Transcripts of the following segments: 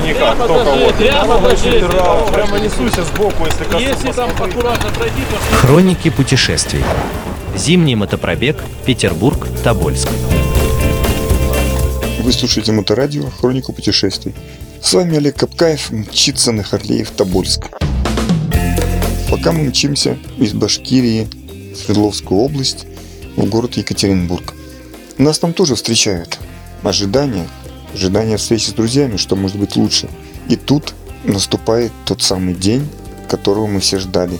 ничего никак, даже, вот прямо несусь сбоку, если коснусь. Если там аккуратно пройти, то Хроники путешествий. Зимний мотопробег Петербург-Тобольск. Вы слушаете Моторадио «Хронику путешествий». С вами Олег Капкаев, мчится на Харлее в Тобольск. Пока мы мчимся из Башкирии в Свердловскую область в город Екатеринбург. Нас там тоже встречают. Ожидания, ожидания встречи с друзьями, что может быть лучше. И тут наступает тот самый день, которого мы все ждали.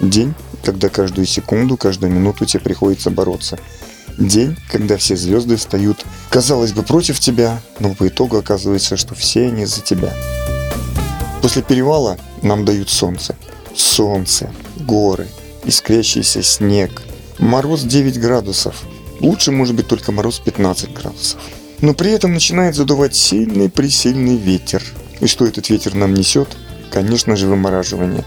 День, когда каждую секунду, каждую минуту тебе приходится бороться. День, когда все звезды встают, казалось бы, против тебя, но по итогу оказывается, что все они за тебя. После перевала нам дают солнце. Солнце, горы, искрящийся снег. Мороз 9 градусов. Лучше может быть только мороз 15 градусов. Но при этом начинает задувать сильный-пресильный ветер. И что этот ветер нам несет? Конечно же, вымораживание.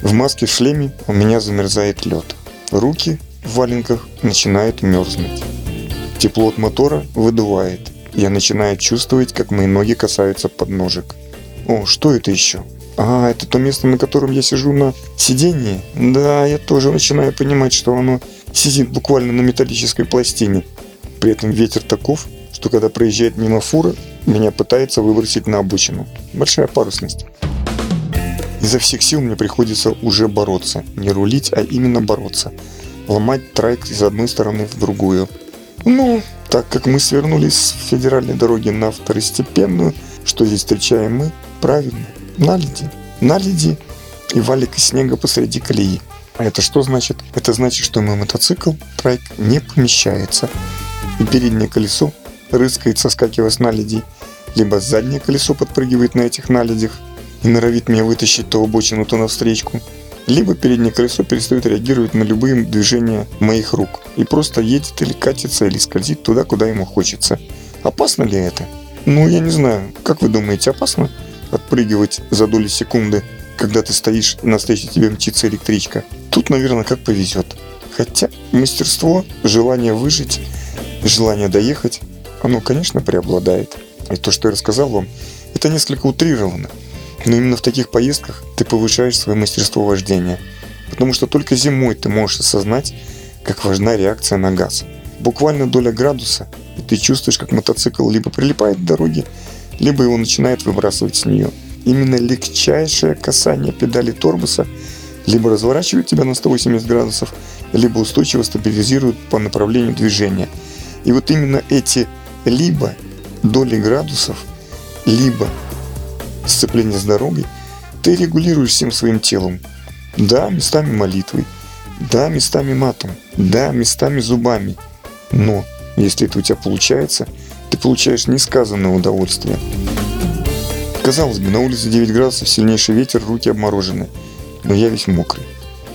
В маске в шлеме у меня замерзает лед. Руки в валенках начинают мерзнуть. Тепло от мотора выдувает. Я начинаю чувствовать, как мои ноги касаются подножек. О, что это еще? А, это то место, на котором я сижу на сиденье? Да, я тоже начинаю понимать, что оно сидит буквально на металлической пластине. При этом ветер таков, что когда проезжает мимо фура, меня пытается выбросить на обочину. Большая парусность. Изо всех сил мне приходится уже бороться. Не рулить, а именно бороться. Ломать трайк из одной стороны в другую. Ну, так как мы свернули с федеральной дороги на второстепенную, что здесь встречаем мы? Правильно, наледи. Наледи и валик из снега посреди колеи. А это что значит? Это значит, что мой мотоцикл, трайк, не помещается. И переднее колесо рыскает, соскакивая с наледей. Либо заднее колесо подпрыгивает на этих наледях и норовит меня вытащить то обочину, то навстречку. Либо переднее колесо перестает реагировать на любые движения моих рук и просто едет или катится, или скользит туда, куда ему хочется. Опасно ли это? Ну, я не знаю. Как вы думаете, опасно отпрыгивать за доли секунды, когда ты стоишь и навстречу тебе мчится электричка? Тут, наверное, как повезет. Хотя мастерство, желание выжить, желание доехать, оно, конечно, преобладает. И то, что я рассказал вам, это несколько утрировано. Но именно в таких поездках ты повышаешь свое мастерство вождения. Потому что только зимой ты можешь осознать, как важна реакция на газ. Буквально доля градуса, и ты чувствуешь, как мотоцикл либо прилипает к дороге, либо его начинает выбрасывать с нее. Именно легчайшее касание педали тормоза либо разворачивает тебя на 180 градусов, либо устойчиво стабилизирует по направлению движения. И вот именно эти либо доли градусов, либо сцепление с дорогой, ты регулируешь всем своим телом. Да, местами молитвой, да, местами матом, да, местами зубами. Но, если это у тебя получается, ты получаешь несказанное удовольствие. Казалось бы, на улице 9 градусов, сильнейший ветер, руки обморожены. Но я весь мокрый.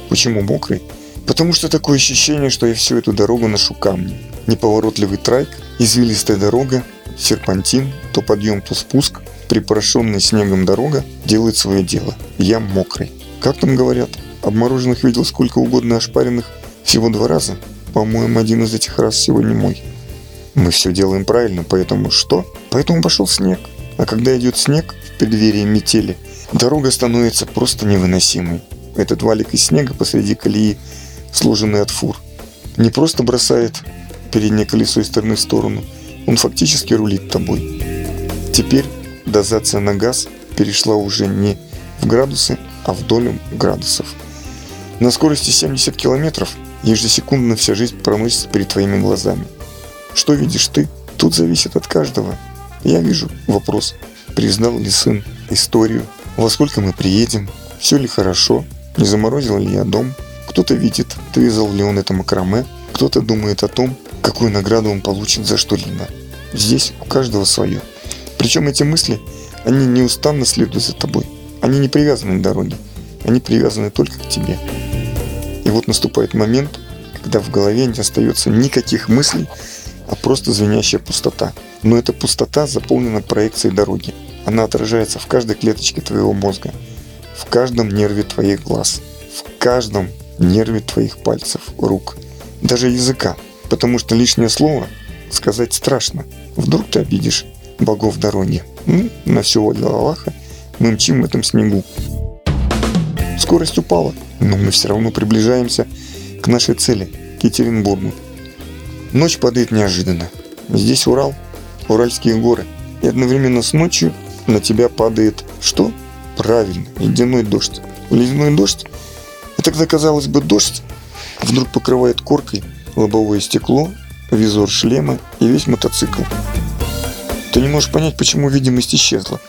Почему мокрый? Потому что такое ощущение, что я всю эту дорогу ношу камни. Неповоротливый трайк, извилистая дорога, серпантин, то подъем, то спуск, припорошенная снегом дорога делает свое дело. Я мокрый. Как там говорят, обмороженных видел сколько угодно, ошпаренных всего два раза. По-моему, один из этих раз сегодня мой. Мы все делаем правильно, поэтому что? Поэтому пошел снег. А когда идет снег в преддверии метели, дорога становится просто невыносимой. Этот валик из снега посреди колеи, сложенный от фур, не просто бросает переднее колесо из стороны в сторону, он фактически рулит тобой. Теперь дозация на газ перешла уже не в градусы, а в долю градусов. На скорости 70 километров ежесекундно вся жизнь проносится перед твоими глазами. Что видишь ты, тут зависит от каждого. Я вижу вопрос, признал ли сын историю, во сколько мы приедем, все ли хорошо, не заморозил ли я дом. Кто-то видит, вязал ли он это макраме, кто-то думает о том, какую награду он получит за что-либо. Здесь у каждого свое. Причем эти мысли, они неустанно следуют за тобой. Они не привязаны к дороге, они привязаны только к тебе. И вот наступает момент, когда в голове не остается никаких мыслей, а просто звенящая пустота. Но эта пустота заполнена проекцией дороги. Она отражается в каждой клеточке твоего мозга, в каждом нерве твоих глаз, в каждом нерве твоих пальцев, рук, даже языка. Потому что лишнее слово сказать страшно. Вдруг ты обидишь богов дороги. Ну, на все воля Аллаха мы мчим в этом снегу. Скорость упала, но мы все равно приближаемся к нашей цели, к Екатеринбургу. Ночь падает неожиданно. Здесь Урал, Уральские горы. И одновременно с ночью на тебя падает что? Правильно, ледяной дождь. Ледяной дождь? Это тогда, казалось бы, дождь вдруг покрывает коркой лобовое стекло, визор шлема и весь мотоцикл. Ты не можешь понять, почему видимость исчезла.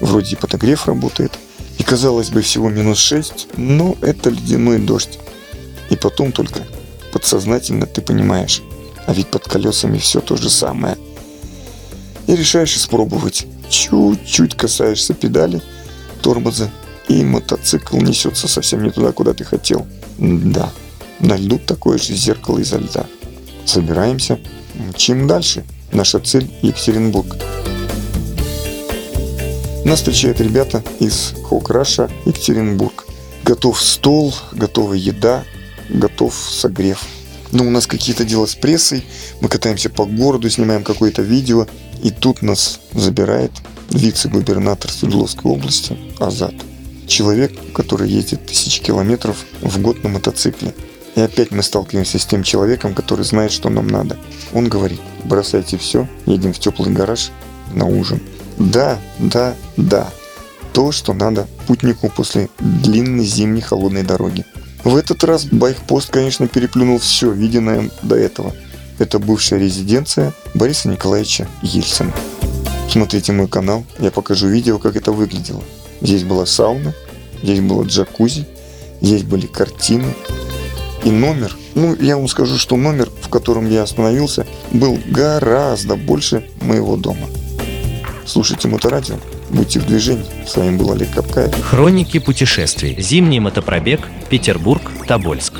Вроде и подогрев работает, и казалось бы всего минус 6, но это ледяной дождь. И потом только подсознательно ты понимаешь, а ведь под колесами все то же самое. И решаешь испробовать. Чуть-чуть касаешься педали, тормоза, и мотоцикл несется совсем не туда, куда ты хотел. Да, на льду такое же зеркало изо льда. Собираемся, мчим дальше. Наша цель – Екатеринбург. Нас встречают ребята из Хоукраша Екатеринбург. Готов стол, готовая еда, готов согрев. Но у нас какие-то дела с прессой, мы катаемся по городу, снимаем какое-то видео, и тут нас забирает вице-губернатор Свердловской области Азат. Человек, который ездит тысячи километров в год на мотоцикле. И опять мы сталкиваемся с тем человеком, который знает, что нам надо. Он говорит, бросайте все, едем в теплый гараж на ужин. Да, да, да. То, что надо путнику после длинной зимней холодной дороги. В этот раз байкпост, конечно, переплюнул все, виденное до этого. Это бывшая резиденция Бориса Николаевича Ельцина. Смотрите мой канал, я покажу видео, как это выглядело. Здесь была сауна, здесь было джакузи, здесь были картины. И номер, ну я вам скажу, что номер, в котором я остановился, был гораздо больше моего дома. Слушайте Моторадио, будьте в движении. С вами был Олег Капкаев. Хроники путешествий. Зимний мотопробег. Петербург. Тобольск.